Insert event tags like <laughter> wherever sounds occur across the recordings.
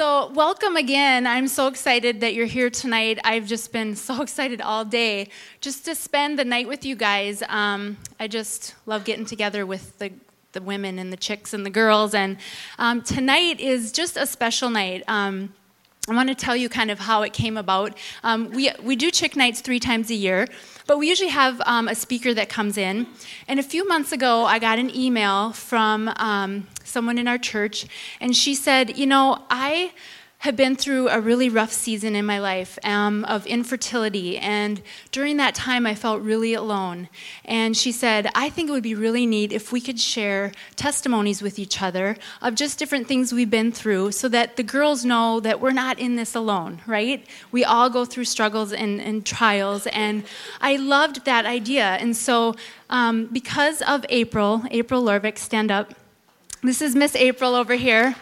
So, welcome again. I'm so excited that you're here tonight. I've just been so <laughs> excited all day just to spend the night with you guys. Um, I just love getting together with the, the women and the chicks and the girls. And um, tonight is just a special night. Um, I want to tell you kind of how it came about. Um, we, we do chick nights three times a year, but we usually have um, a speaker that comes in. And a few months ago, I got an email from um, someone in our church, and she said, You know, I have been through a really rough season in my life um, of infertility. And during that time, I felt really alone. And she said, I think it would be really neat if we could share testimonies with each other of just different things we've been through so that the girls know that we're not in this alone, right? We all go through struggles and, and trials. And I loved that idea. And so, um, because of April, April Lorvik, stand up. This is Miss April over here.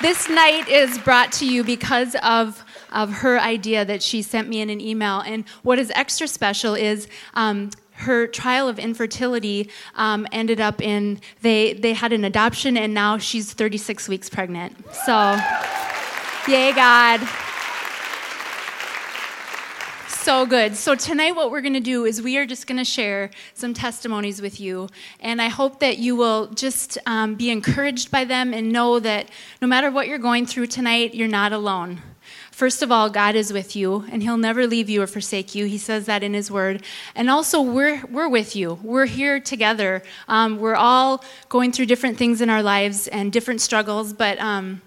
This night is brought to you because of, of her idea that she sent me in an email. And what is extra special is um, her trial of infertility um, ended up in, they, they had an adoption, and now she's 36 weeks pregnant. So, yay, God so good. So, tonight, what we're going to do is we are just going to share some testimonies with you. And I hope that you will just um, be encouraged by them and know that no matter what you're going through tonight, you're not alone. First of all, God is with you, and He'll never leave you or forsake you. He says that in His Word. And also, we're, we're with you. We're here together. Um, we're all going through different things in our lives and different struggles, but. Um,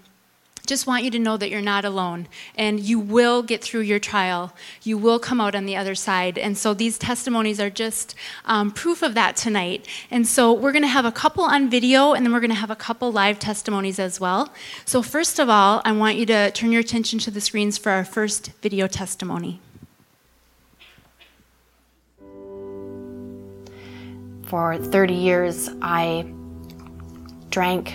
just want you to know that you're not alone and you will get through your trial. You will come out on the other side. And so these testimonies are just um, proof of that tonight. And so we're going to have a couple on video and then we're going to have a couple live testimonies as well. So, first of all, I want you to turn your attention to the screens for our first video testimony. For 30 years, I drank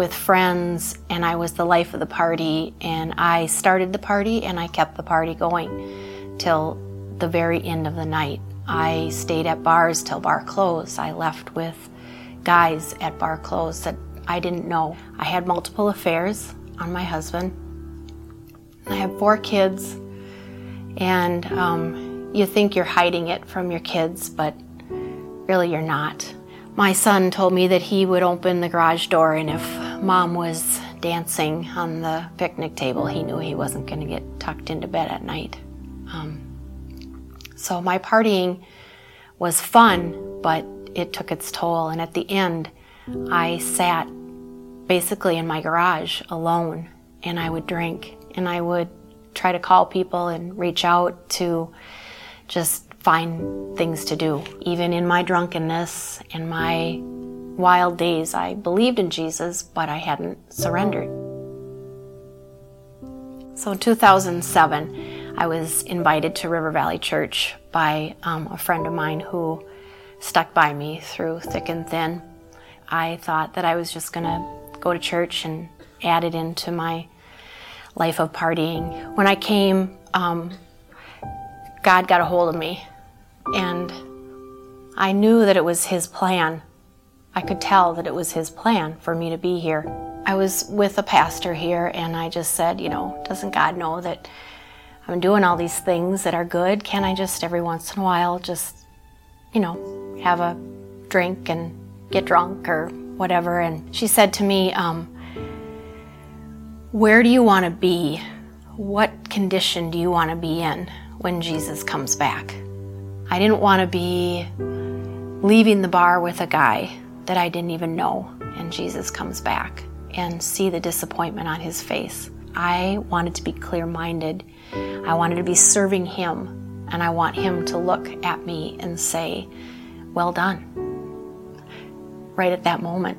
with friends and I was the life of the party and I started the party and I kept the party going till the very end of the night. I stayed at bars till bar closed. I left with guys at bar closed that I didn't know. I had multiple affairs on my husband. I have four kids and um, you think you're hiding it from your kids, but really you're not. My son told me that he would open the garage door and if mom was dancing on the picnic table, he knew he wasn't going to get tucked into bed at night. Um, so my partying was fun, but it took its toll. And at the end, I sat basically in my garage alone and I would drink and I would try to call people and reach out to just find things to do. Even in my drunkenness and my wild days, I believed in Jesus, but I hadn't surrendered. So in 2007, I was invited to River Valley Church by um, a friend of mine who stuck by me through thick and thin. I thought that I was just going to go to church and add it into my life of partying. When I came, um, God got a hold of me, and I knew that it was His plan I could tell that it was his plan for me to be here. I was with a pastor here and I just said, you know, doesn't God know that I'm doing all these things that are good? Can I just every once in a while just, you know, have a drink and get drunk or whatever? And she said to me, um, Where do you want to be? What condition do you want to be in when Jesus comes back? I didn't want to be leaving the bar with a guy that I didn't even know, and Jesus comes back and see the disappointment on his face. I wanted to be clear minded. I wanted to be serving him, and I want him to look at me and say, Well done, right at that moment.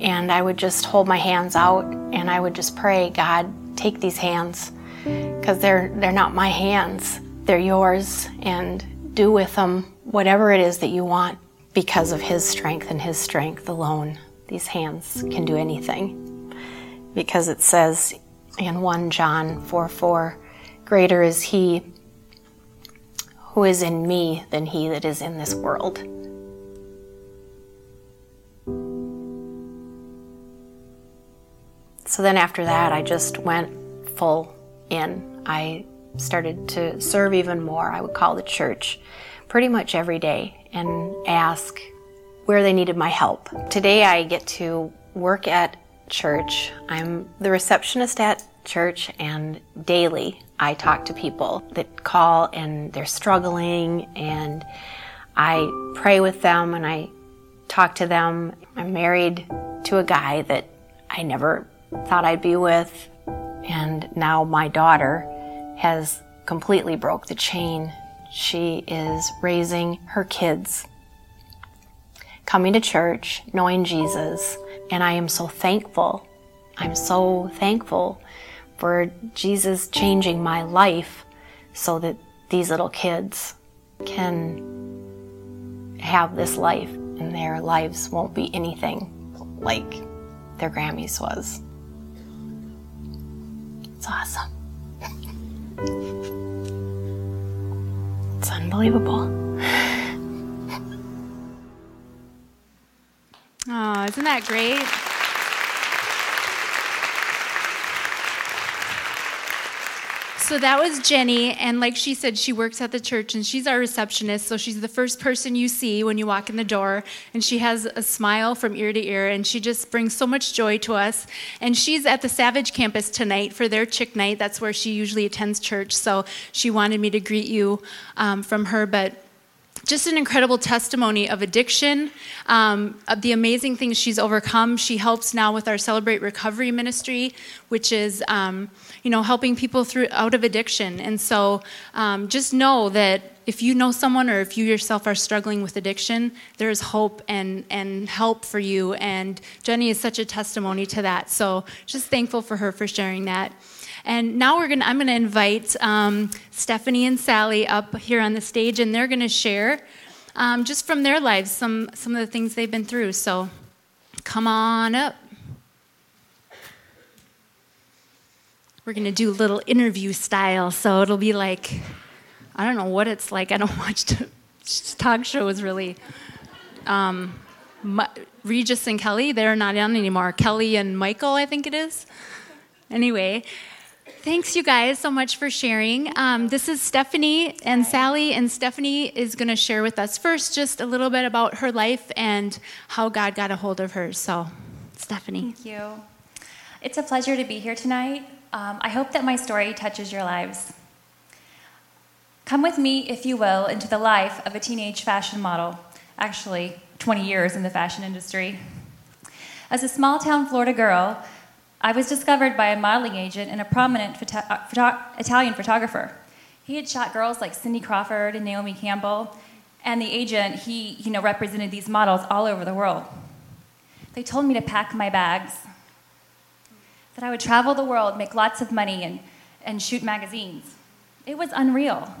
And I would just hold my hands out and I would just pray, God, take these hands. Because they're, they're not my hands, they're yours, and do with them whatever it is that you want because of His strength and His strength alone, these hands can do anything. Because it says in 1 John 4 4, Greater is He who is in me than he that is in this world. So then after that, I just went full in. I started to serve even more. I would call the church pretty much every day and ask where they needed my help. Today I get to work at church. I'm the receptionist at church and daily I talk to people that call and they're struggling and I pray with them and I talk to them. I'm married to a guy that I never thought I'd be with and now my daughter has completely broke the chain. She is raising her kids, coming to church, knowing Jesus, and I am so thankful. I'm so thankful for Jesus changing my life so that these little kids can have this life and their lives won't be anything like their Grammys was. It's awesome. <laughs> It's unbelievable. Oh, isn't that great? So that was Jenny, and like she said, she works at the church and she's our receptionist. So she's the first person you see when you walk in the door, and she has a smile from ear to ear, and she just brings so much joy to us. And she's at the Savage campus tonight for their chick night. That's where she usually attends church. So she wanted me to greet you um, from her, but just an incredible testimony of addiction, um, of the amazing things she's overcome. She helps now with our Celebrate Recovery ministry, which is, um, you know, helping people through out of addiction. And so, um, just know that if you know someone or if you yourself are struggling with addiction, there is hope and and help for you. And Jenny is such a testimony to that. So, just thankful for her for sharing that. And now we're gonna, I'm going to invite um, Stephanie and Sally up here on the stage, and they're going to share um, just from their lives some, some of the things they've been through. So come on up. We're going to do a little interview style, so it'll be like, I don't know what it's like. I don't <laughs> watch talk shows really. Um, Regis and Kelly, they're not on anymore. Kelly and Michael, I think it is. Anyway, Thanks, you guys, so much for sharing. Um, this is Stephanie and Sally, and Stephanie is going to share with us first just a little bit about her life and how God got a hold of her. So, Stephanie. Thank you. It's a pleasure to be here tonight. Um, I hope that my story touches your lives. Come with me, if you will, into the life of a teenage fashion model, actually, 20 years in the fashion industry. As a small town Florida girl, I was discovered by a modeling agent and a prominent photo- uh, photo- Italian photographer. He had shot girls like Cindy Crawford and Naomi Campbell, and the agent, he you know, represented these models all over the world. They told me to pack my bags, that I would travel the world, make lots of money, and, and shoot magazines. It was unreal.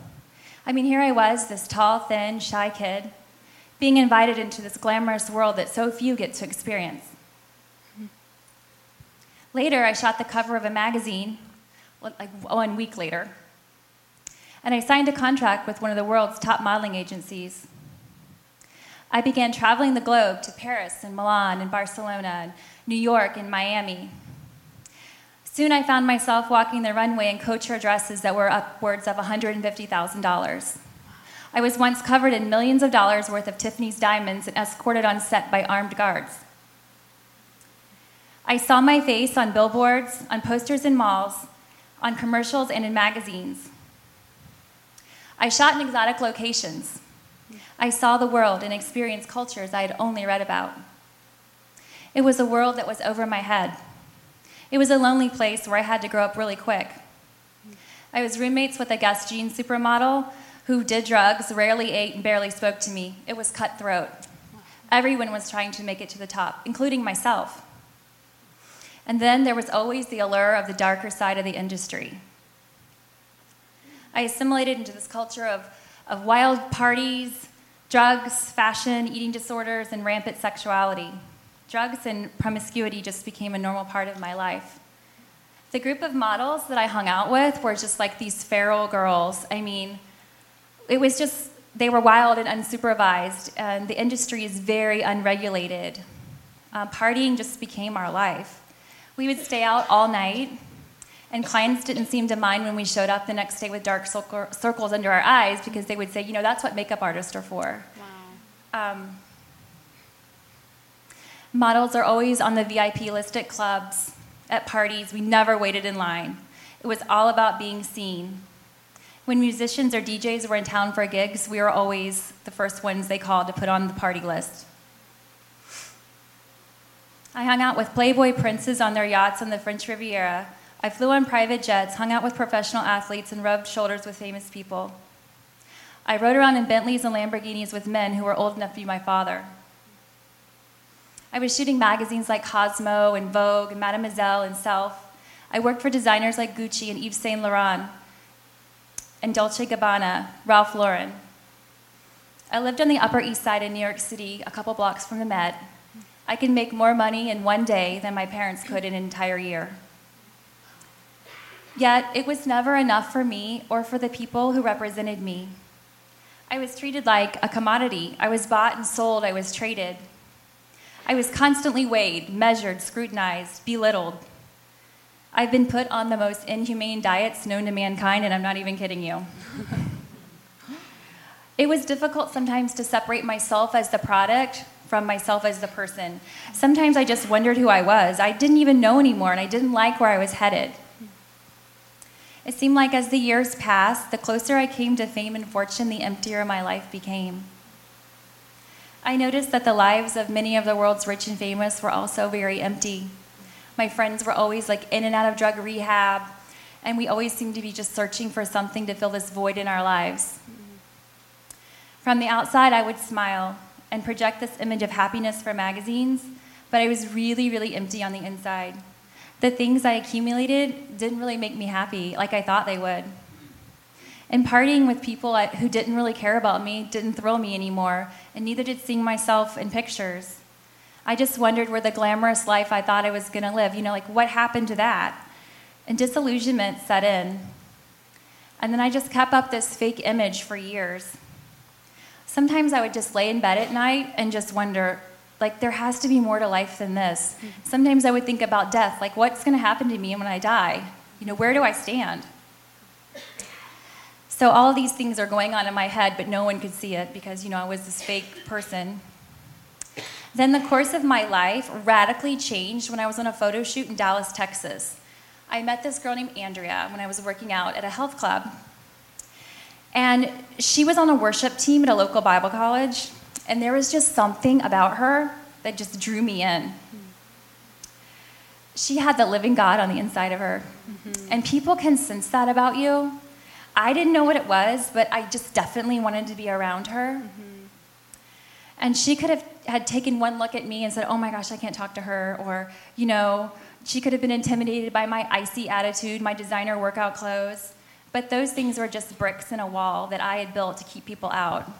I mean, here I was, this tall, thin, shy kid, being invited into this glamorous world that so few get to experience. Later, I shot the cover of a magazine, like oh, one week later. And I signed a contract with one of the world's top modeling agencies. I began traveling the globe to Paris and Milan and Barcelona and New York and Miami. Soon I found myself walking the runway in couture dresses that were upwards of $150,000. I was once covered in millions of dollars worth of Tiffany's diamonds and escorted on set by armed guards. I saw my face on billboards, on posters in malls, on commercials, and in magazines. I shot in exotic locations. I saw the world and experienced cultures I had only read about. It was a world that was over my head. It was a lonely place where I had to grow up really quick. I was roommates with a Guess Jean supermodel who did drugs, rarely ate, and barely spoke to me. It was cutthroat. Everyone was trying to make it to the top, including myself. And then there was always the allure of the darker side of the industry. I assimilated into this culture of, of wild parties, drugs, fashion, eating disorders, and rampant sexuality. Drugs and promiscuity just became a normal part of my life. The group of models that I hung out with were just like these feral girls. I mean, it was just, they were wild and unsupervised, and the industry is very unregulated. Uh, partying just became our life. We would stay out all night, and clients didn't seem to mind when we showed up the next day with dark circles under our eyes because they would say, you know, that's what makeup artists are for. Wow. Um, models are always on the VIP list at clubs, at parties. We never waited in line. It was all about being seen. When musicians or DJs were in town for gigs, we were always the first ones they called to put on the party list. I hung out with Playboy princes on their yachts on the French Riviera. I flew on private jets, hung out with professional athletes, and rubbed shoulders with famous people. I rode around in Bentleys and Lamborghinis with men who were old enough to be my father. I was shooting magazines like Cosmo and Vogue and Mademoiselle and Self. I worked for designers like Gucci and Yves Saint Laurent and Dolce Gabbana, Ralph Lauren. I lived on the Upper East Side in New York City, a couple blocks from the Met. I can make more money in one day than my parents could in an entire year. Yet, it was never enough for me or for the people who represented me. I was treated like a commodity. I was bought and sold, I was traded. I was constantly weighed, measured, scrutinized, belittled. I've been put on the most inhumane diets known to mankind, and I'm not even kidding you. <laughs> it was difficult sometimes to separate myself as the product from myself as the person. Sometimes I just wondered who I was. I didn't even know anymore, and I didn't like where I was headed. It seemed like as the years passed, the closer I came to fame and fortune, the emptier my life became. I noticed that the lives of many of the world's rich and famous were also very empty. My friends were always like in and out of drug rehab, and we always seemed to be just searching for something to fill this void in our lives. From the outside, I would smile, and project this image of happiness for magazines, but I was really, really empty on the inside. The things I accumulated didn't really make me happy like I thought they would. And partying with people who didn't really care about me didn't thrill me anymore, and neither did seeing myself in pictures. I just wondered where the glamorous life I thought I was going to live, you know, like what happened to that? And disillusionment set in. And then I just kept up this fake image for years. Sometimes I would just lay in bed at night and just wonder, like, there has to be more to life than this. Mm-hmm. Sometimes I would think about death, like, what's going to happen to me when I die? You know, where do I stand? So all these things are going on in my head, but no one could see it because, you know, I was this fake person. Then the course of my life radically changed when I was on a photo shoot in Dallas, Texas. I met this girl named Andrea when I was working out at a health club. And she was on a worship team at a local Bible college, and there was just something about her that just drew me in. She had the living God on the inside of her. Mm-hmm. And people can sense that about you. I didn't know what it was, but I just definitely wanted to be around her. Mm-hmm. And she could have had taken one look at me and said, "Oh my gosh, I can't talk to her," or you know, she could have been intimidated by my icy attitude, my designer workout clothes. But those things were just bricks in a wall that I had built to keep people out.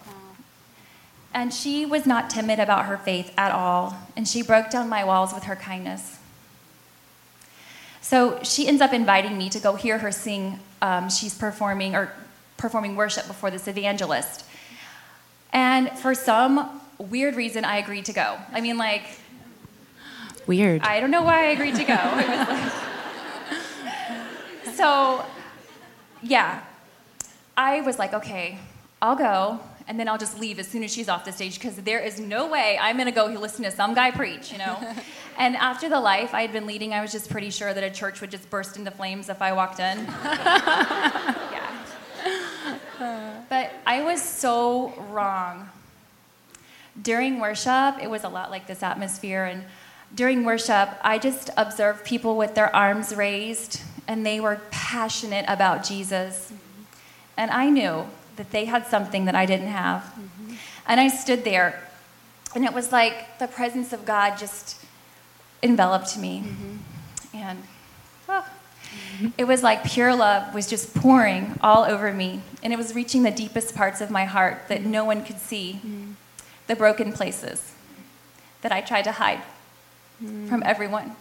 And she was not timid about her faith at all, and she broke down my walls with her kindness. So she ends up inviting me to go hear her sing. Um, she's performing or performing worship before this evangelist. And for some weird reason, I agreed to go. I mean, like, weird. I don't know why I agreed to go. Like, <laughs> so yeah, I was like, okay, I'll go, and then I'll just leave as soon as she's off the stage because there is no way I'm gonna go listen to some guy preach, you know? <laughs> and after the life I had been leading, I was just pretty sure that a church would just burst into flames if I walked in. <laughs> yeah. But I was so wrong. During worship, it was a lot like this atmosphere, and during worship, I just observed people with their arms raised and they were passionate about Jesus. Mm-hmm. And I knew that they had something that I didn't have. Mm-hmm. And I stood there, and it was like the presence of God just enveloped me. Mm-hmm. And oh, it was like pure love was just pouring all over me. And it was reaching the deepest parts of my heart that no one could see, the broken places that I tried to hide from everyone.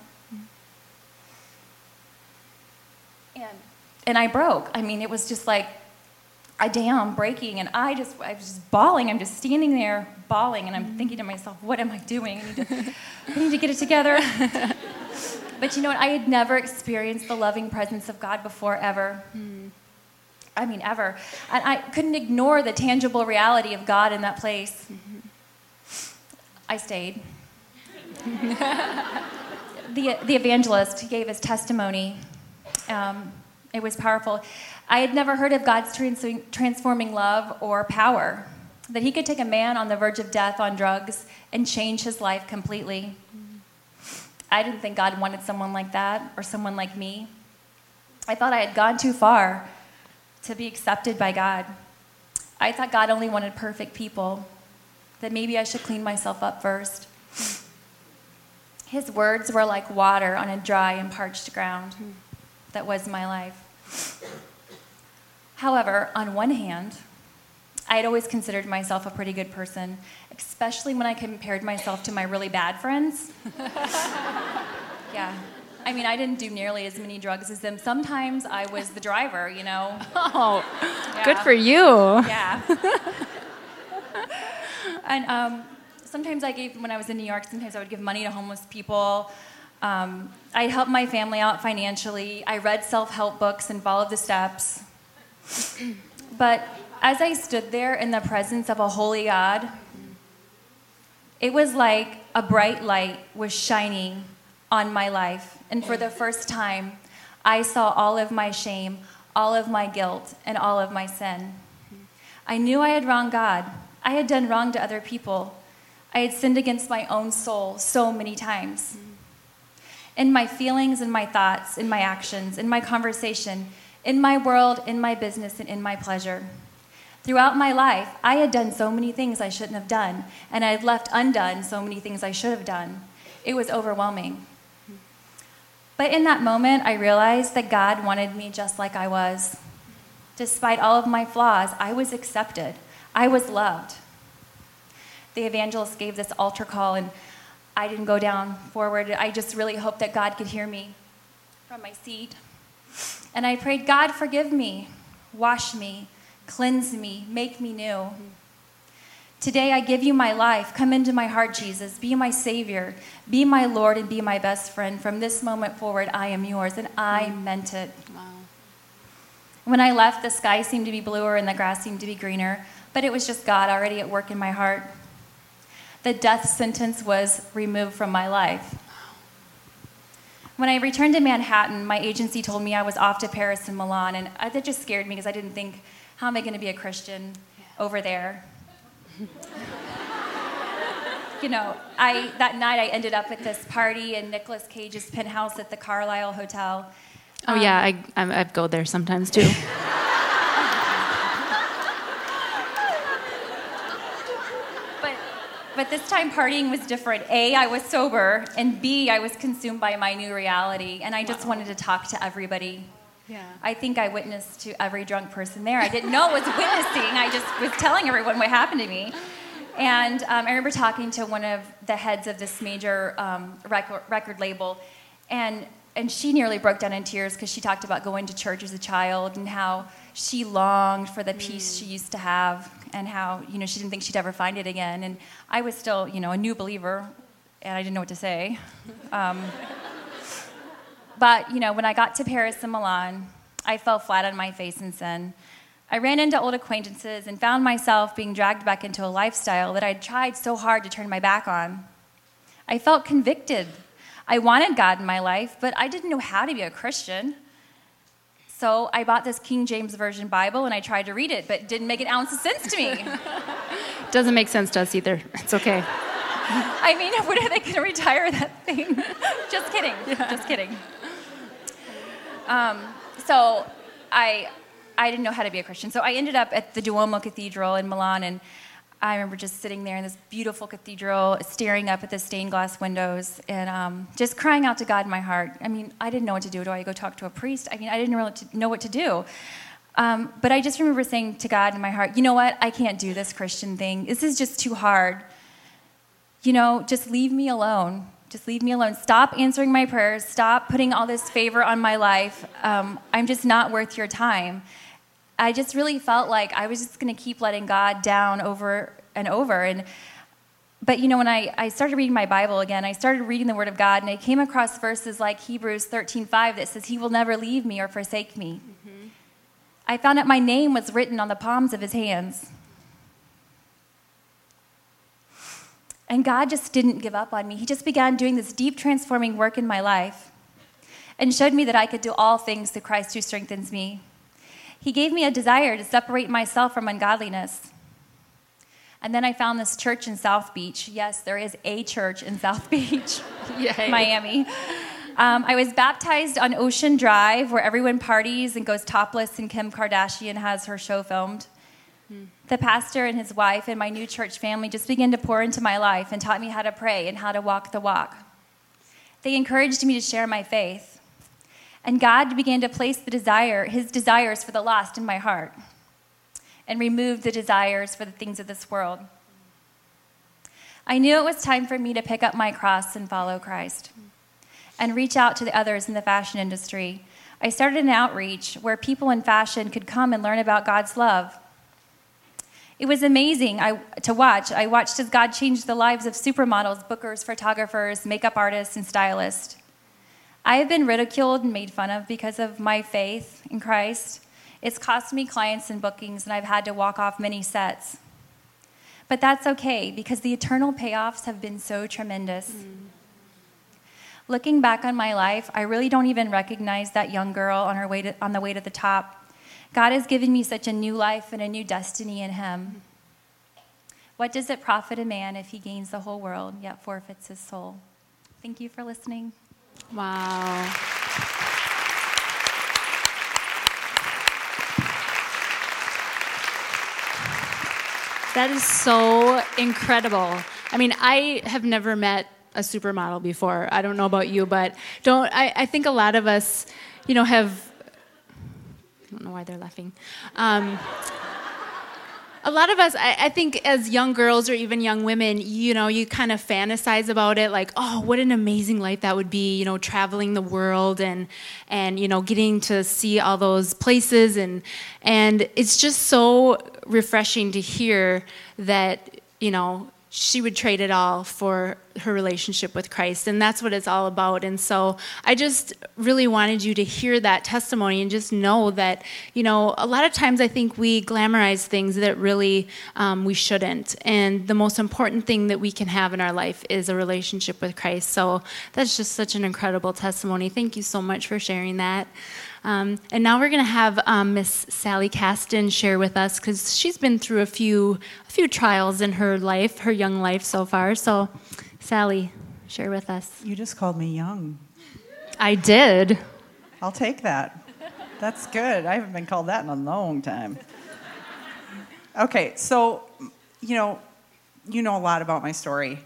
And, and I broke. I mean, it was just like a dam breaking, and I just, I was just bawling. I'm just standing there bawling, and I'm mm-hmm. thinking to myself, what am I doing? I need to, I need to get it together. <laughs> But you know what? I had never experienced the loving presence of God before, ever. Mm. I mean, ever. And I couldn't ignore the tangible reality of God in that place. Mm-hmm. I stayed. <laughs> the, the evangelist gave his testimony. Um, it was powerful. I had never heard of God's trans- transforming love or power, that he could take a man on the verge of death on drugs and change his life completely. I didn't think God wanted someone like that or someone like me. I thought I had gone too far to be accepted by God. I thought God only wanted perfect people, that maybe I should clean myself up first. His words were like water on a dry and parched ground. That was my life. However, on one hand, I had always considered myself a pretty good person, especially when I compared myself to my really bad friends. <laughs> yeah. I mean, I didn't do nearly as many drugs as them. Sometimes I was the driver, you know. <laughs> Oh, Yeah. good for you. Yeah. <laughs> and um, sometimes I gave, when I was in New York, sometimes I would give money to homeless people. Um, I helped my family out financially. I read self help books and followed the steps. <clears throat> but as I stood there in the presence of a holy God, it was like a bright light was shining on my life. And for the first time, I saw all of my shame, all of my guilt, and all of my sin. I knew I had wronged God. I had done wrong to other people. I had sinned against my own soul so many times. In my feelings, in my thoughts, in my actions, in my conversation, in my world, in my business, and in my pleasure. Throughout my life, I had done so many things I shouldn't have done, and I had left undone so many things I should have done. It was overwhelming. But in that moment, I realized that God wanted me just like I was. Despite all of my flaws, I was accepted, I was loved. The evangelist gave this altar call, and I didn't go down forward. I just really hoped that God could hear me from my seat. And I prayed, God, forgive me, wash me, cleanse me, make me new. Today I give you my life. Come into my heart, Jesus. Be my Savior. Be my Lord and be my best friend. From this moment forward, I am yours. And I mm. meant it. Wow. When I left, the sky seemed to be bluer and the grass seemed to be greener, but it was just God already at work in my heart. The death sentence was removed from my life. When I returned to Manhattan, my agency told me I was off to Paris and Milan, and that just scared me because I didn't think, how am I going to be a Christian over there? you know, I that night I ended up at this party in Nicolas Cage's penthouse at the Carlyle Hotel. Oh yeah, um, I I, I go there sometimes too. <laughs> but this time partying was different. A, I was sober, and B, I was consumed by my new reality, and I just wanted to talk to everybody. Yeah. I think I witnessed to every drunk person there. I didn't know it was <laughs> witnessing. I just was telling everyone what happened to me. And um, I remember talking to one of the heads of this major um, record, record label, and and she nearly broke down in tears because she talked about going to church as a child and how she longed for the peace she used to have and how you know she didn't think she'd ever find it again. And I was still you know a new believer, and I didn't know what to say. Um, but you know when I got to Paris and Milan, I fell flat on my face in sin. I ran into old acquaintances and found myself being dragged back into a lifestyle that I'd tried so hard to turn my back on. I felt convicted. I wanted God in my life, but I didn't know how to be a Christian. So I bought this King James Version Bible and I tried to read it, but it didn't make an ounce of sense to me. <laughs> Doesn't make sense to us either. It's okay. <laughs> I mean, <laughs> when are they going to retire that thing? just kidding. Just kidding. Um, so I, I didn't know how to be a Christian. So I ended up at the Duomo Cathedral in Milan, and I remember just sitting there in this beautiful cathedral, staring up at the stained glass windows, and um, just crying out to God in my heart. I mean, I didn't know what to do. Do I go talk to a priest? I mean, I didn't really know what to do. Um, but I just remember saying to God in my heart, you know what? I can't do this Christian thing. This is just too hard you know, just leave me alone. Just leave me alone. Stop answering my prayers. Stop putting all this favor on my life. Um, I'm just not worth your time. I just really felt like I was just going to keep letting God down over and over. And but you know, when I, I started reading my Bible again, I started reading the Word of God, and I came across verses like Hebrews 13 5 that says, He will never leave me or forsake me. Mm-hmm. I found out my name was written on the palms of His hands. And God just didn't give up on me. He just began doing this deep transforming work in my life and showed me that I could do all things through Christ who strengthens me. He gave me a desire to separate myself from ungodliness. And then I found this church in South Beach. Yes, there is a church in South <laughs> Beach, <laughs> Miami. Um, I was baptized on Ocean Drive, where everyone parties and goes topless, and Kim Kardashian has her show filmed. The pastor and his wife and my new church family just began to pour into my life and taught me how to pray and how to walk the walk. They encouraged me to share my faith. And God began to place the desire, his desires for the lost in my heart and remove the desires for the things of this world. I knew it was time for me to pick up my cross and follow Christ and reach out to the others in the fashion industry. I started an outreach where people in fashion could come and learn about God's love it was amazing I, to watch. I watched as God changed the lives of supermodels, bookers, photographers, makeup artists, and stylists. I have been ridiculed and made fun of because of my faith in Christ. It's cost me clients and bookings, and I've had to walk off many sets. But that's okay because the eternal payoffs have been so tremendous. Mm. Looking back on my life, I really don't even recognize that young girl on, her way to, on the way to the top God has given me such a new life and a new destiny in Him. What does it profit a man if he gains the whole world yet forfeits his soul? Thank you for listening. Wow. That is so incredible. I mean, I have never met a supermodel before. I don't know about you, but don't I, I think a lot of us, you know, have I don't know why they're laughing. Um, a lot of us, I, I, think, as young girls or even young women, you know, you kind of fantasize about it, like, oh, what an amazing life that would be, you know, traveling the world and and you know, getting to see all those places, and and it's just so refreshing to hear that, you know, she would trade it all for her relationship with Christ. And that's what it's all about. And so I just really wanted you to hear that testimony and just know that, you know, a lot of times I think we glamorize things that really um, we shouldn't. And the most important thing that we can have in our life is a relationship with Christ. So that's just such an incredible testimony. Thank you so much for sharing that. Um, and now we're going to have um, Miss Sally Caston share with us because she's been through a few a few trials in her life, her young life so far. So, Sally, share with us. You just called me young. I did. I'll take that. That's good. I haven't been called that in a long time. Okay, so you know, you know a lot about my story.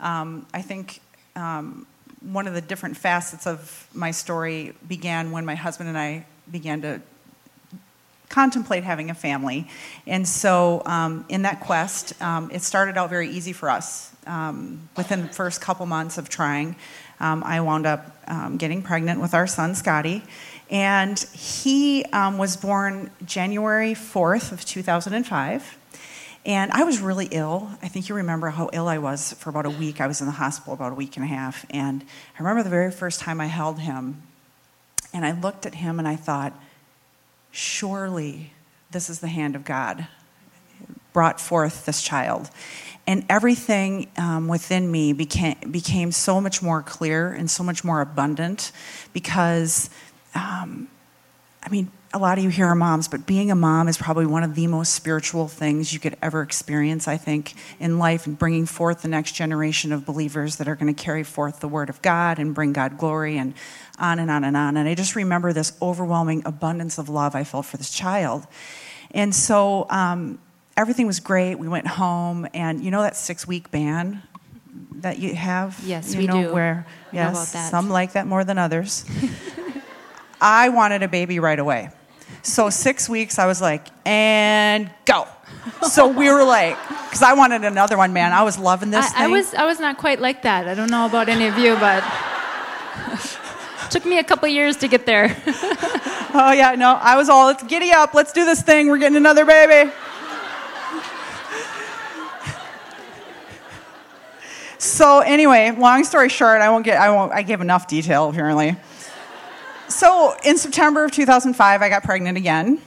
Um, I think um, one of the different facets of my story began when my husband and I began to contemplate having a family. And so, um, in that quest, um, it started out very easy for us. Um, within the first couple months of trying, um, I wound up um, getting pregnant with our son, Scotty. And he um, was born January 4th of 2005. And I was really ill. I think you remember how ill I was for about a week. I was in the hospital about a week and a half. And I remember the very first time I held him, and I looked at him and I thought, surely this is the hand of God brought forth this child. And everything um, within me became, became so much more clear and so much more abundant because, um, I mean, a lot of you here are moms, but being a mom is probably one of the most spiritual things you could ever experience, I think, in life, and bringing forth the next generation of believers that are going to carry forth the Word of God and bring God glory, and on and on and on. And I just remember this overwhelming abundance of love I felt for this child. And so um, everything was great. We went home, and you know that six week ban that you have? Yes, you we know do. Where, yes, some like that more than others. <laughs> I wanted a baby right away. So six weeks, I was like, and go. So we were like, because I wanted another one, man. I was loving this. I, I, was, I was not quite like that. I don't know about any of you, but <laughs> took me a couple years to get there. <laughs> oh yeah, no, I was all, let's giddy up, let's do this thing. We're getting another baby. <laughs> So anyway, long story short, I won't get. I won't. I gave enough detail apparently. So in September of 2005, I got pregnant again.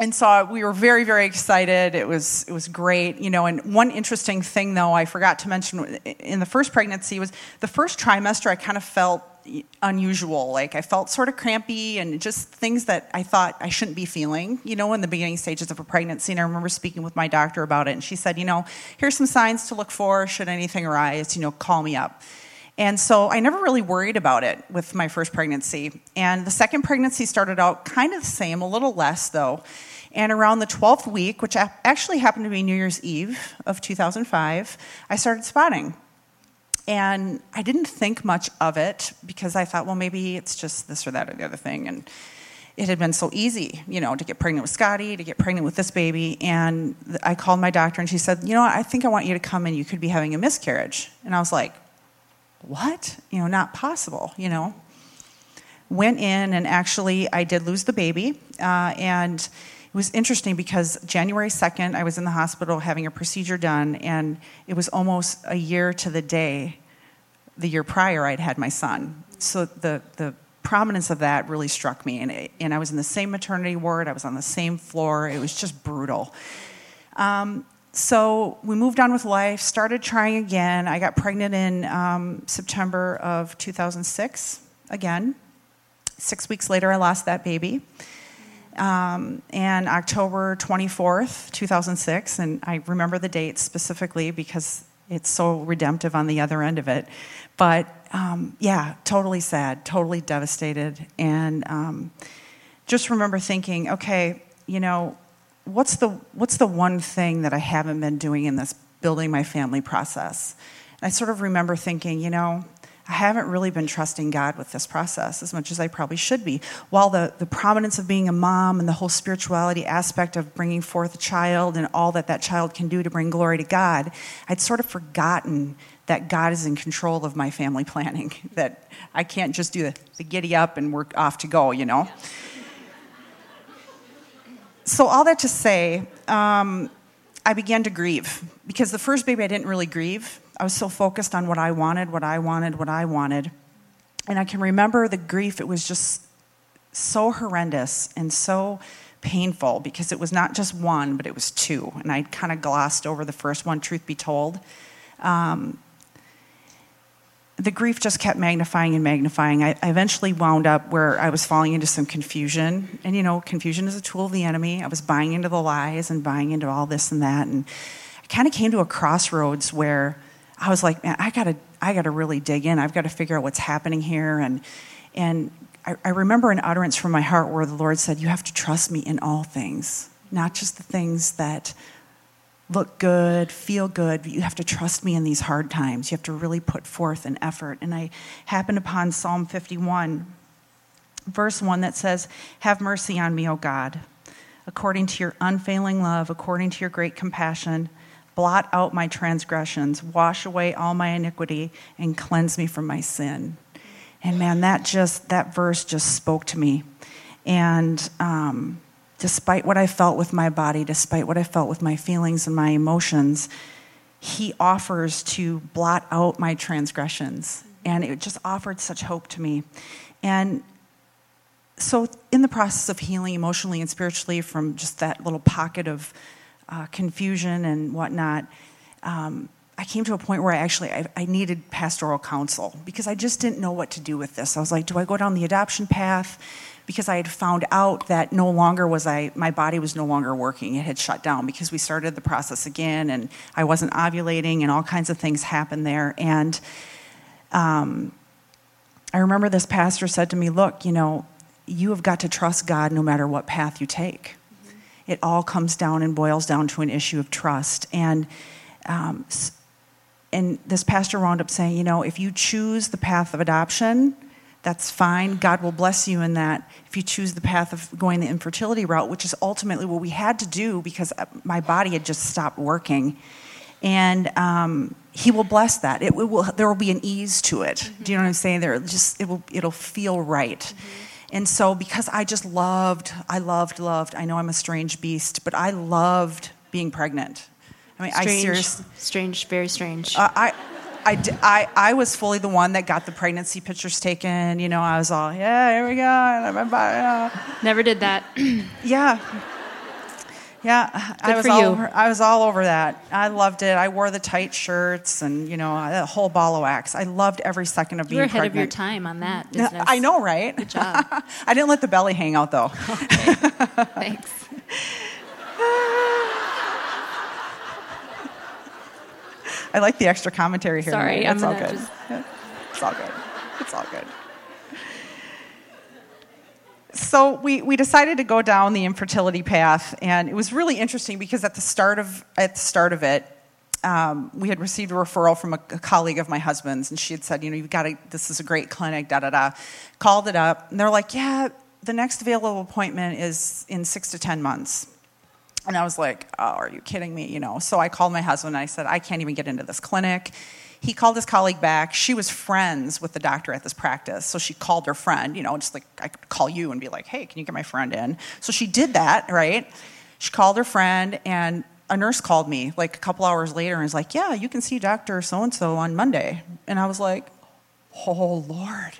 And so we were very very excited. It was it was great you know and one interesting thing though i forgot to mention in the first pregnancy was the first trimester i kind of felt unusual. Like i felt sort of crampy and just things that i thought i shouldn't be feeling you know in the beginning stages of a pregnancy. And i remember speaking with my doctor about it. And she said you know here's some signs to look for should anything arise. You know call me up and so I never really worried about it with my first pregnancy. And the second pregnancy started out kind of the same, a little less though. And around the 12th week, which actually happened to be New Year's Eve of 2005, I started spotting. And I didn't think much of it because I thought, well, maybe it's just this or that or the other thing. And it had been so easy, you know, to get pregnant with Scotty, to get pregnant with this baby. And I called my doctor and she said, you know, I think I want you to come in. You could be having a miscarriage. And I was like, what? You know, not possible, you know. Went in and actually I did lose the baby. Uh, and it was interesting because January 2nd, I was in the hospital having a procedure done, and it was almost a year to the day the year prior I'd had my son. So the, the prominence of that really struck me. And, it, and I was in the same maternity ward, I was on the same floor. It was just brutal. Um, so we moved on with life, started trying again. I got pregnant in um, September of 2006 again. Six weeks later, I lost that baby um, and October 24th, 2006. And I remember the date specifically because it's so redemptive on the other end of it. But um, yeah, totally sad, totally devastated. And um, just remember thinking, okay, you know, what's the, what's the one thing that I haven't been doing in this building my family process? And I sort of remember thinking, you know, I haven't really been trusting God with this process as much as I probably should be. While the, the prominence of being a mom and the whole spirituality aspect of bringing forth a child and all that that child can do to bring glory to God, I'd sort of forgotten that God is in control of my family <laughs> planning, that I can't just do the, the giddy up and we're off to go, you know? So, all that to say, um, I began to grieve because the first baby I didn't really grieve I was so focused on what I wanted, what I wanted, what I wanted. And I can remember the grief, it was just so horrendous and so painful because it was not just one, but it was two. And I kind of glossed over the first one, truth be told. Um, the grief just kept magnifying and magnifying. I, I, eventually wound up where I was falling into some confusion. And, you know, confusion is a tool of the enemy. I was buying into the lies and buying into all this and that. And I kind of came to a crossroads where I was like, man, I gotta, I gotta really dig in. I've got to figure out what's happening here. And, and I, I remember an utterance from my heart where the Lord said, You have to trust me in all things, not just the things that look good, feel good, you have to trust me in these hard times. You have to really put forth an effort. And I happened upon Psalm 51, verse 1 that says, Have mercy on me, O God, according to your unfailing love, according to your great compassion Blot out my transgressions, wash away all my iniquity, and cleanse me from my sin. And man, that just, that verse just spoke to me. And um, despite what I felt with my body, despite what I felt with my feelings and my emotions, he offers to blot out my transgressions. And it just offered such hope to me. And so, in the process of healing emotionally and spiritually from just that little pocket of uh, confusion and whatnot, um, I came to a point where I actually I, I, needed pastoral counsel because I just didn't know what to do with this. I was like, do I go down the adoption path? Because I had found out that no longer was I my body was no longer working. It had shut down because we started the process again, and I wasn't ovulating, and all kinds of things happened there. And um, I remember this pastor said to me, "Look, you know, you have got to trust God no matter what path you take." it all comes down and boils down to an issue of trust. And um, and this pastor wound up saying, you know, if you choose the path of adoption, that's fine. God will bless you in that. If you choose the path of going the infertility route, which is ultimately what we had to do because uh, my body had just stopped working, and um, He will bless that. It, it, will. There will be an ease to it. Mm-hmm. Do you know what I'm saying? There, just it will. It'll feel right. Mm-hmm. And so, because I just loved, I loved, loved, I know I'm a strange beast, but I loved being pregnant. I mean, strange, I seriously. Strange, very strange. Uh, I, I, I, I was fully the one that got the pregnancy pictures taken. You know, I was all, yeah, here we go. Never did that. <clears throat> Yeah. Yeah, I was for all you. over, I was all over that. I loved it. I wore the tight shirts and you know the whole ball of wax. I loved every second of being. Pregnant. You being were ahead pregnant. of your time on that business. I know, right? Good job. <laughs> I didn't let the belly hang out though. <laughs> Thanks. <laughs> I like the extra commentary here. Sorry, it's all good. just- <laughs> It's all good. It's all good. So we, we decided to go down the infertility path, and it was really interesting because at the start of at the start of it, um, we had received a referral from a, a colleague of my husband's, and she had said, you know, you've got to. This is a great clinic. Da da da. Called it up, and they're like, yeah, the next available appointment is in six to ten months. And I was like, oh, are you kidding me? You know, so I called my husband and I said, I can't even get into this clinic. He called his colleague back. She was friends with the doctor at this practice. So she called her friend, you know, just like I could call you and be like, hey, can you get my friend in? So she did that, right? She called her friend and a nurse called me like a couple hours later and was like, yeah, you can see Dr. So and so on Monday. And I was like, oh, Lord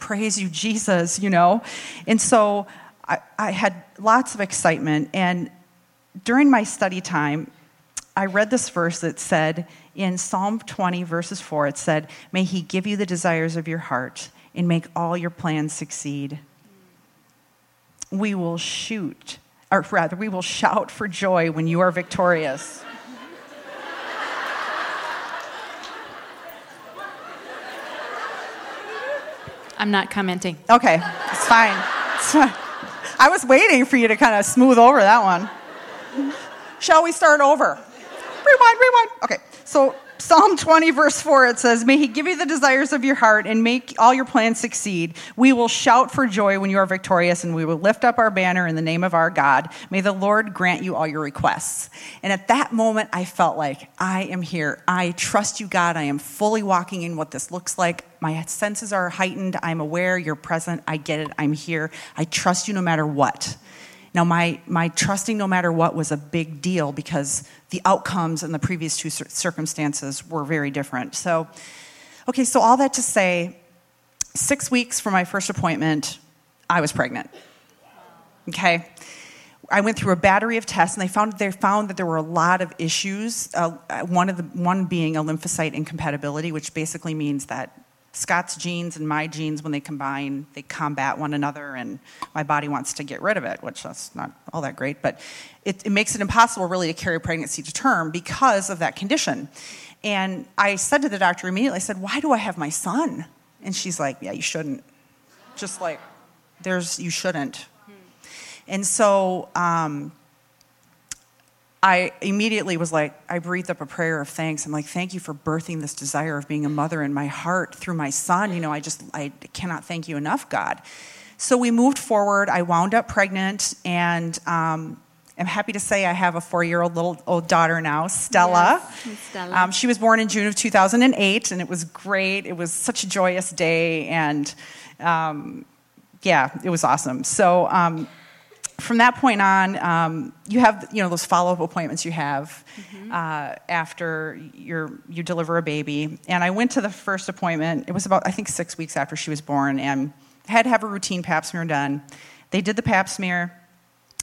praise you jesus you know and so I, I had lots of excitement and during my study time i read this verse that said in psalm 20 verses 4 it said may he give you the desires of your heart and make all your plans succeed we will shoot or rather we will shout for joy when you are victorious I'm not commenting. Okay, it's fine. It's <laughs> fine. I was waiting for you to kind of smooth over that one. Shall we start over? Rewind, rewind. Okay, so Psalm 20, verse 4, it says, May he give you the desires of your heart and make all your plans succeed. We will shout for joy when you are victorious, and we will lift up our banner in the name of our God. May the Lord grant you all your requests. And at that moment, I felt like, I am here. I trust you, God. I am fully walking in what this looks like. My senses are heightened. I'm aware you're present. I get it. I'm here. I trust you no matter what. Now, my, my trusting no matter what was a big deal because the outcomes in the previous two circumstances were very different. So, okay, so all that to say, six weeks from my first appointment, I was pregnant. Okay? I went through a battery of tests, and they found they found that there were a lot of issues. Uh, one of the one being a lymphocyte incompatibility, which basically means that Scott's genes and my genes, when they combine, they combat one another, and my body wants to get rid of it, which that's not all that great. But it, it makes it impossible, really, to carry pregnancy to term because of that condition. And I said to the doctor immediately, I said, "Why do I have my son?" And she's like, "Yeah, you shouldn't." Just like, there's you shouldn't. And so um, I immediately was like, I breathed up a prayer of thanks. I'm like, thank you for birthing this desire of being a mother in my heart through my son. You know, I just, I cannot thank you enough, God. So we moved forward. I wound up pregnant, and um, I'm happy to say I have a four year old little old daughter now, Stella. Yes, Stella. Um, she was born in June of 2008, and it was great. It was such a joyous day, and um, yeah, it was awesome. So, um, from that point on, um, you have you know those follow up appointments you have uh, after you you deliver a baby. And I went to the first appointment. It was about I think six weeks after she was born, and had to have a routine Pap smear done. They did the Pap smear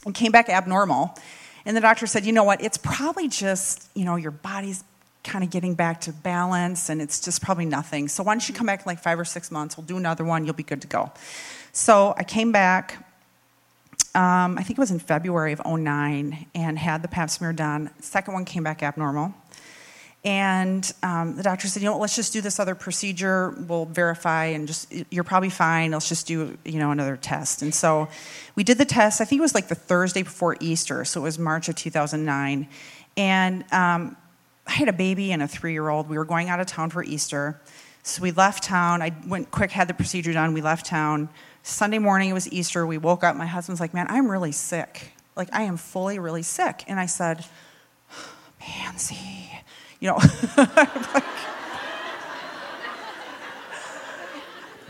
and came back abnormal. And the doctor said, you know what? It's probably just you know your body's kind of getting back to balance, and it's just probably nothing. So why don't you come back in like five or six months? We'll do another one. You'll be good to go. So I came back um, I think it was in February of 09, and had the pap smear done. Second one came back abnormal. And um, the doctor said, you know let's just do this other procedure. We'll verify and just, you're probably fine. Let's just do, you know, another test. And so we did the test. I think it was like the Thursday before Easter. So it was March of 2009. And um, I had a baby and a three year old. We were going out of town for Easter. So we left town. I went quick, had the procedure done. We left town. Sunday morning, it was Easter. We woke up. My husband's like, man, I'm really sick. Like, I am fully really sick. And I said, Pansy. You know, <laughs> like,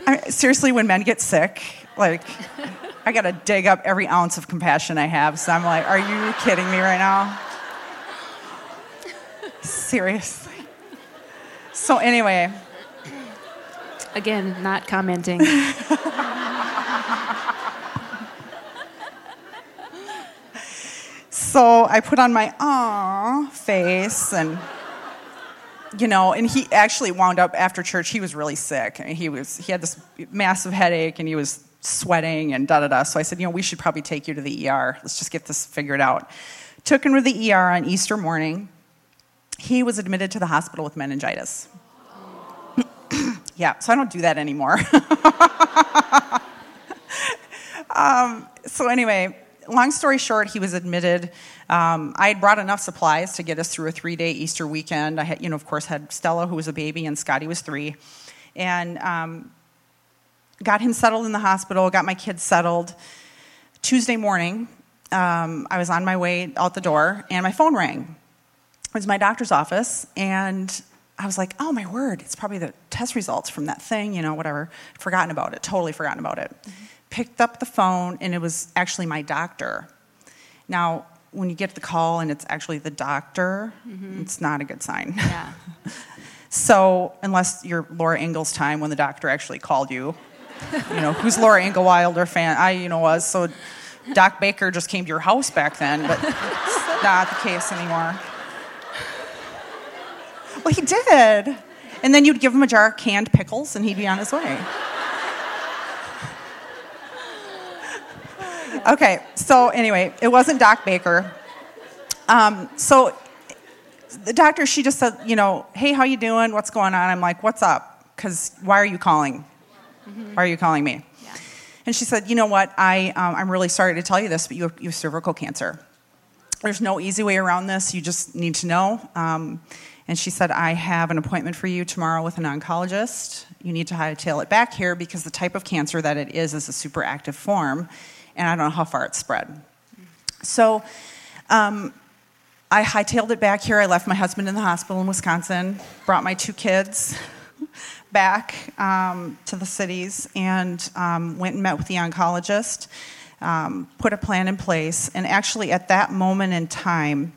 I, seriously, when men get sick, like, I got to dig up every ounce of compassion I have. So I'm like, are you kidding me right now? Seriously. So, anyway, Again, not commenting. <laughs> so I put on my ah face and you know, and he actually wound up after church. He was really sick. He was he had this massive headache and he was sweating and da da da. So I said, you know, we should probably take you to the ER. Let's just get this figured out. Took him to the ER on Easter morning. He was admitted to the hospital with meningitis. <clears throat> yeah, so I don't do that anymore. <laughs> um, so anyway, long story short, he was admitted. Um, I had brought enough supplies to get us through a three-day Easter weekend. I had, you know, of course, had Stella, who was a baby, and Scotty was three, and um, got him settled in the hospital. Got my kids settled. Tuesday morning, um, I was on my way out the door, and my phone rang. It was my doctor's office, and I was like, oh my word, it's probably the test results from that thing, you know, whatever. Forgotten about it, totally forgotten about it. Mm-hmm. Picked up the phone, and it was actually my doctor. Now, when you get the call and it's actually the doctor, mm-hmm. it's not a good sign. Yeah. <laughs> so, unless you're Laura Ingalls time when the doctor actually called you, you know, who's Laura Ingalls Wilder fan? I, you know, was. So, Doc Baker just came to your house back then, but it's not the case anymore. Well, he did. And then you'd give him a jar of canned pickles and he'd be on his way. <laughs> Okay, so anyway, it wasn't Doc Baker. Um, so the doctor, she just said, you know, hey, how you doing? What's going on? I'm like, what's up? Because why are you calling? Mm-hmm. Why are you calling me? Yeah. And she said, you know what? I, um, I'm really sorry to tell you this, but you have, you have, cervical cancer. There's no easy way around this. You just need to know. Um, and she said, I have an appointment for you tomorrow with an oncologist. You need to hightail it back here because the type of cancer that it is is a super active form, and I don't know how far it spread. So um, I hightailed it back here. I left my husband in the hospital in Wisconsin, brought my two kids <laughs> back um, to the cities, and um, went and met with the oncologist, um, put a plan in place. And actually, at that moment in time,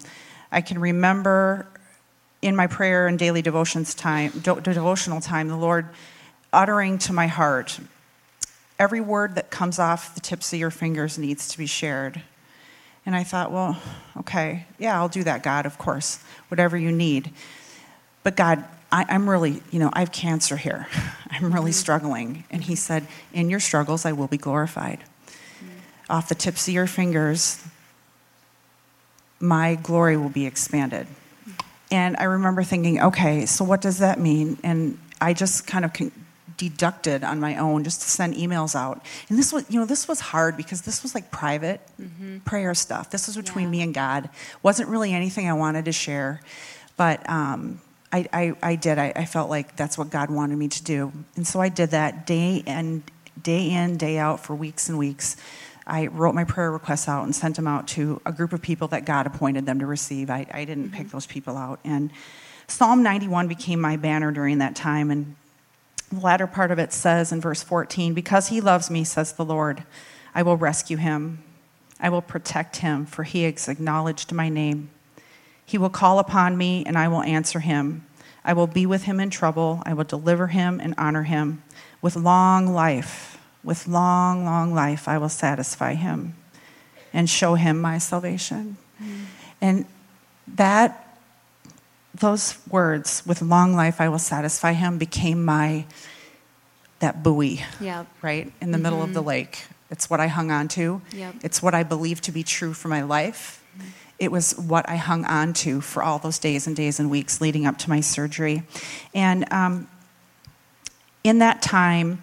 I can remember in my prayer and daily devotions time, devotional time, the Lord uttering to my heart, every word that comes off the tips of your fingers needs to be shared. And I thought, well, okay, yeah, I'll do that, God, of course, whatever you need. But God, I, am really, you know, I have cancer here. <laughs> I'm really mm-hmm. struggling. And He said, in your struggles, I will be glorified. Mm-hmm. Off the tips of your fingers, my glory will be expanded. And I remember thinking, okay, so what does that mean? And I just kind of deducted on my own just to send emails out. And this was, you know, this was hard because this was like private mm-hmm. prayer stuff. This was between yeah. me and God. wasn't really anything I wanted to share, but um, I, I, I, did. I, I felt like that's what God wanted me to do, and so I did that day and day in, day out for weeks and weeks. I wrote my prayer requests out and sent them out to a group of people that God appointed them to receive. I, I didn't mm-hmm. pick those people out. And Psalm 91 became my banner during that time. And latter part of it says in verse 14, Because he loves me, says the Lord, I will rescue him. I will protect him, for he has acknowledged my name. He will call upon me, and I will answer him. I will be with him in trouble. I will deliver him and honor him with long life with long, long life, I will satisfy him and show him my salvation. Mm. And that, those words, with long life, I will satisfy him, became my, that buoy, yep. right, in the mm-hmm. middle of the mm-hmm. lake. It's what I hung on to. Yep. It's what I believe to be true for my life. Mm-hmm. It was what I hung on to for all those days and days and weeks leading up to my surgery. And um, in that time,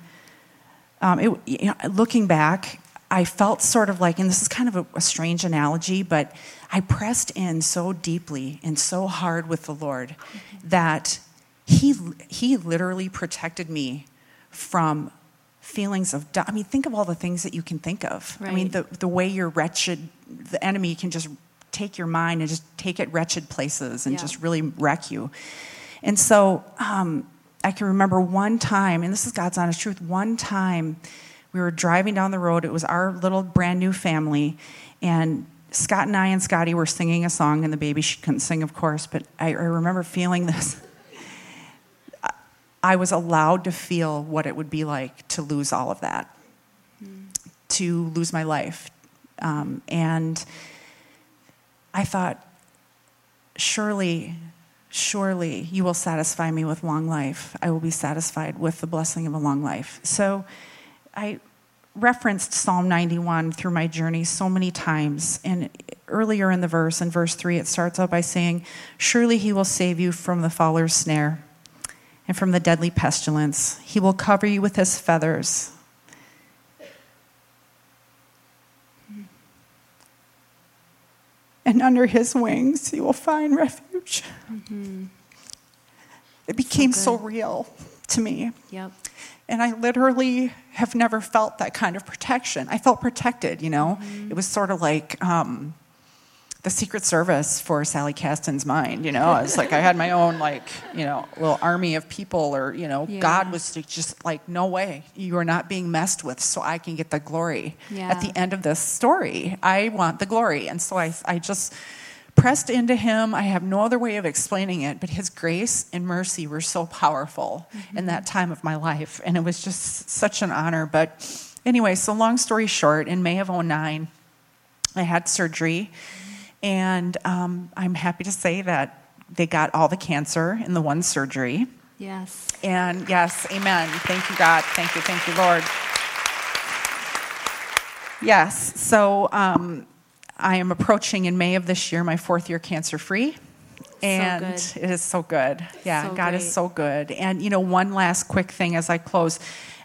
um, it, you know, looking back, I felt sort of like, and this is kind of a, a, strange analogy, but I pressed in so deeply and so hard with the Lord that He He literally protected me from feelings of. I mean, think of all the things that you can think of. Right. I mean, the the way you're wretched, the enemy can just take your mind and just take it wretched places and yeah. just really wreck you. And so. Um, I can remember one time, and this is God's honest truth, one time we were driving down the road. It was our little brand new family, and Scott and I and Scotty were singing a song, and the baby she couldn't sing, of course, but I, I remember feeling this <laughs> I was allowed to feel what it would be like to lose all of that, mm. to lose my life. Um, and I thought, surely, surely you will satisfy me with long life. I will be satisfied with the blessing of a long life. So I referenced Psalm 91 through my journey so many times. And earlier in the verse, in verse 3, it starts out by saying, Surely he will save you from the fowler's snare and from the deadly pestilence. He will cover you with his feathers. And under his wings, you will find refuge. Mm-hmm. It became so, so real to me. Yep. And I literally have never felt that kind of protection. I felt protected, you know? Mm-hmm. It was sort of like um, the Secret Service for Sally Caston's mind, you know? It's like I had my own, like, you know, little army of people, or, you know, yeah. God was just like, no way, you are not being messed with, so I can get the glory. Yeah. At the end of this story, I want the glory. And so I, I just pressed into him. I have no other way of explaining it, but his grace and mercy were so powerful mm-hmm. in that time of my life. And it was just such an honor. But anyway, so long story short, in May of 09, I had surgery. And um, I'm happy to say that they got all the cancer in the one surgery. Yes. And yes, amen. Thank you, God. Thank you, thank you, Lord. Yes, so um, I am approaching in May of this year my fourth year cancer free. And so it is so good. Yeah, so God great. is so good. And, you know, one last quick thing as I close.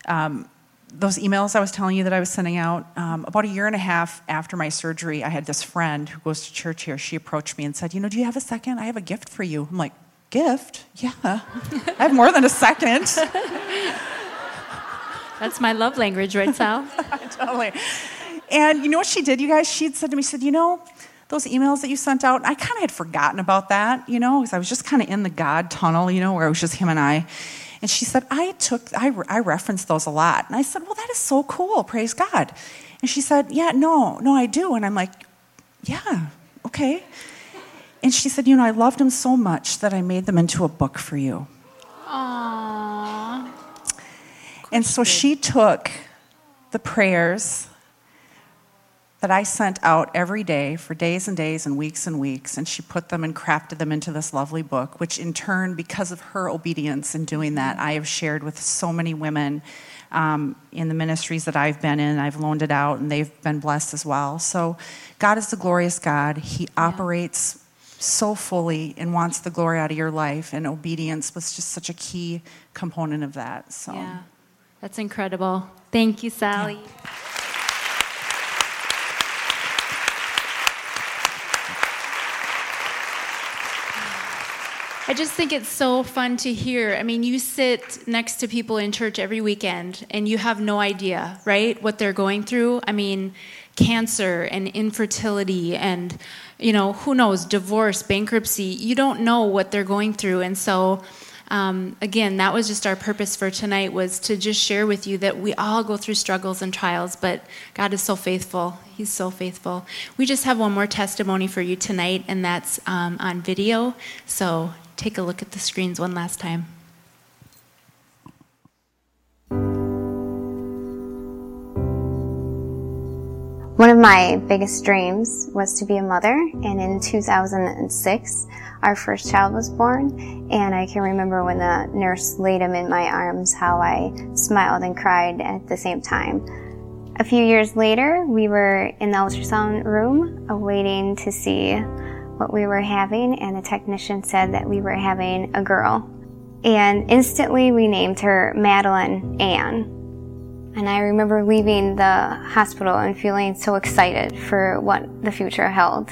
Um, those emails I was telling you that I was sending out, um, about a year and a half after my surgery, I had this friend who goes to church here. She approached me and said, You know, do you have a second? I have a gift for you. I'm like, Gift? Yeah. I have more than a second. <laughs> That's my love language, right, Sal? <laughs> totally. And you know what she did, you guys? She had said to me, she said, you know, those emails that you sent out, I kind of had forgotten about that, you know, because I was just kind of in the God tunnel, you know, where it was just him and I. And she said, I took, I, I referenced those a lot. And I said, well, that is so cool. Praise God. And she said, yeah, no, no, I do. And I'm like, yeah, okay. And she said, you know, I loved them so much that I made them into a book for you. Aww. And so she took the prayers that I sent out every day for days and days and weeks and weeks, and she put them and crafted them into this lovely book, which in turn, because of her obedience in doing that, I have shared with so many women um, in the ministries that I've been in. I've loaned it out, and they've been blessed as well. So, God is the glorious God. He yeah. operates so fully and wants the glory out of your life, and obedience was just such a key component of that. So, yeah, that's incredible. Thank you, Sally. Yeah. I just think it's so fun to hear. I mean, you sit next to people in church every weekend and you have no idea, right, what they're going through. I mean, cancer and infertility and, you know, who knows, divorce, bankruptcy. You don't know what they're going through. And so, um, again, that was just our purpose for tonight was to just share with you that we all go through struggles and trials, but God is so faithful. He's so faithful. We just have one more testimony for you tonight, and that's um, on video. So take a look at the screens one last time. One of my biggest dreams was to be a mother, and in 2006, our first child was born. And I can remember when the nurse laid him in my arms, how I smiled and cried at the same time. A few years later, we were in the ultrasound room awaiting to see what we were having, and the technician said that we were having a girl. And instantly we named her Madeline Ann. And I remember leaving the hospital and feeling so excited for what the future held.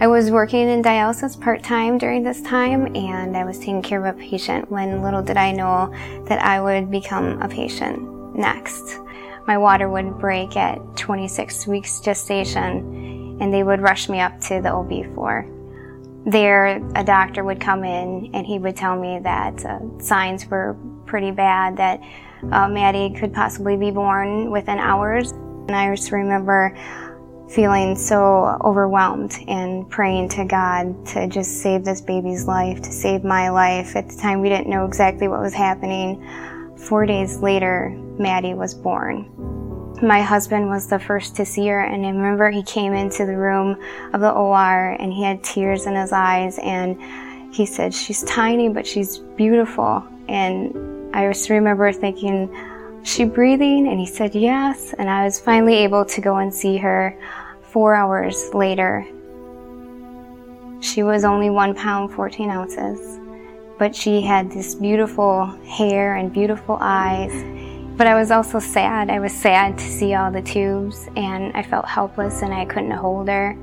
I was working in dialysis part time during this time, and I was taking care of a patient when little did I know that I would become a patient next. My water would break at 26 weeks gestation, and they would rush me up to the OB floor. There, a doctor would come in and he would tell me that uh, signs were pretty bad, that uh, Maddie could possibly be born within hours. And I just remember feeling so overwhelmed and praying to God to just save this baby's life, to save my life. At the time, we didn't know exactly what was happening. Four days later, Maddie was born. My husband was the first to see her, and I remember he came into the room of the OR and he had tears in his eyes, and he said, She's tiny, but she's beautiful. And I just remember thinking, she breathing? And he said, Yes. And I was finally able to go and see her four hours later. She was only one pound, 14 ounces, but she had this beautiful hair and beautiful eyes. But I was also sad. I was sad to see all the tubes, and I felt helpless and I couldn't hold her.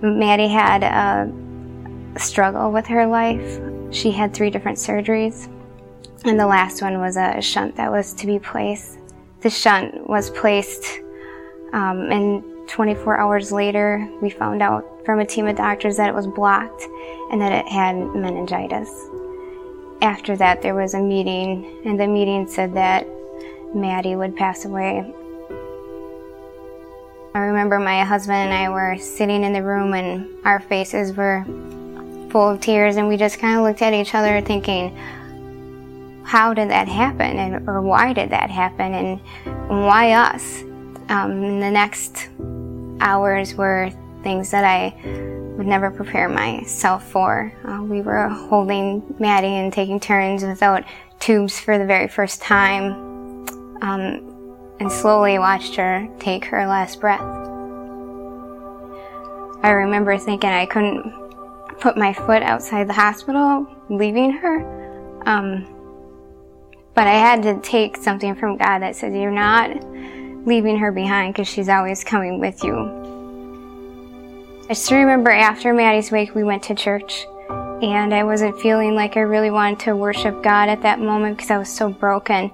Maddie had a struggle with her life. She had three different surgeries and the last one was a shunt that was to be placed. The shunt was placed, um, and 24 hours later, we found out from a team of doctors that it was blocked and that it had meningitis. After that, there was a meeting, and the meeting said that Maddie would pass away. I remember my husband and I were sitting in the room, and our faces were full of tears, and we just kind of looked at each other thinking, how did that happen and or why did that happen and why us? Um, the next hours were things that i would never prepare myself for. Uh, we were holding maddie and taking turns without tubes for the very first time um, and slowly watched her take her last breath i remember thinking i couldn't put my foot outside the hospital leaving her um, but I had to take something from God that says, You're not leaving her behind because she's always coming with you. I still remember after Maddie's wake, we went to church, and I wasn't feeling like I really wanted to worship God at that moment because I was so broken.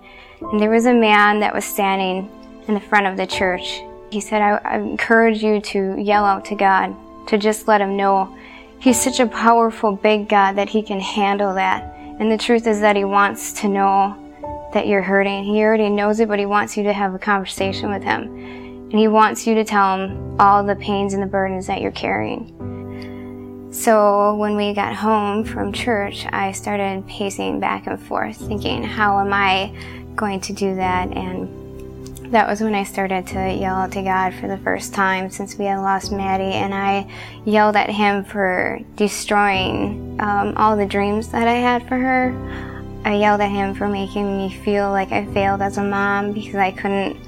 And there was a man that was standing in the front of the church. He said, I, I encourage you to yell out to God, to just let him know He's such a powerful, big God that He can handle that. And the truth is that He wants to know that you're hurting. He already knows it, but he wants you to have a conversation with him. And he wants you to tell him all the pains and the burdens that you're carrying. So when we got home from church, I started pacing back and forth, thinking, how am I going to do that? And that was when I started to yell out to God for the first time since we had lost Maddie, and I yelled at Him for destroying um, all the dreams that I had for her. I yelled at him for making me feel like I failed as a mom because I couldn't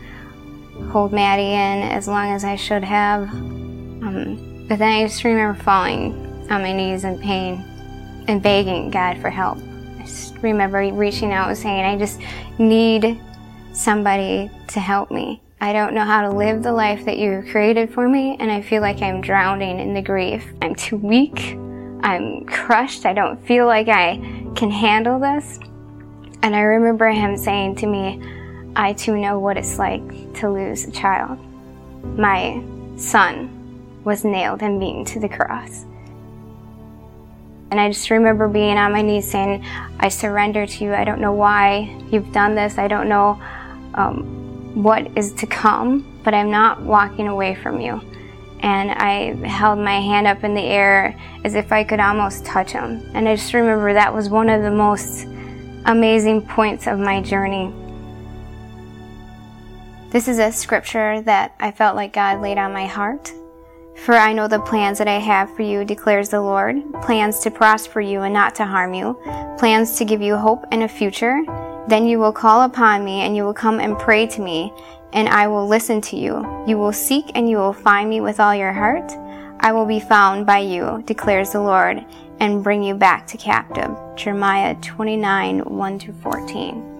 hold Maddie in as long as I should have. Um, but then I just remember falling on my knees in pain and begging God for help. Just remember reaching out and saying, I just need somebody to help me. I don't know how to live the life that you created for me, and I feel like I'm drowning in the grief. I'm too weak. I'm crushed. I don't feel like I can handle this. And I remember him saying to me, I too know what it's like to lose a child. My son was nailed and beaten to the cross. And I just remember being on my knees saying, I surrender to you. I don't know why you've done this. I don't know um, what is to come, but I'm not walking away from you and I held my hand up in the air as if I could almost touch him. And I just remember that was one of the most amazing points of my journey. This is a scripture that I felt like God laid on my heart. For I know the plans that I have for you, declares the Lord plans to prosper you and not to harm you, plans to give you hope and a future. Then you will call upon me and you will come and pray to me, and I will listen to you. You will seek and you will find me with all your heart. I will be found by you, declares the Lord, and bring you back to captive. Jeremiah 29 1 14.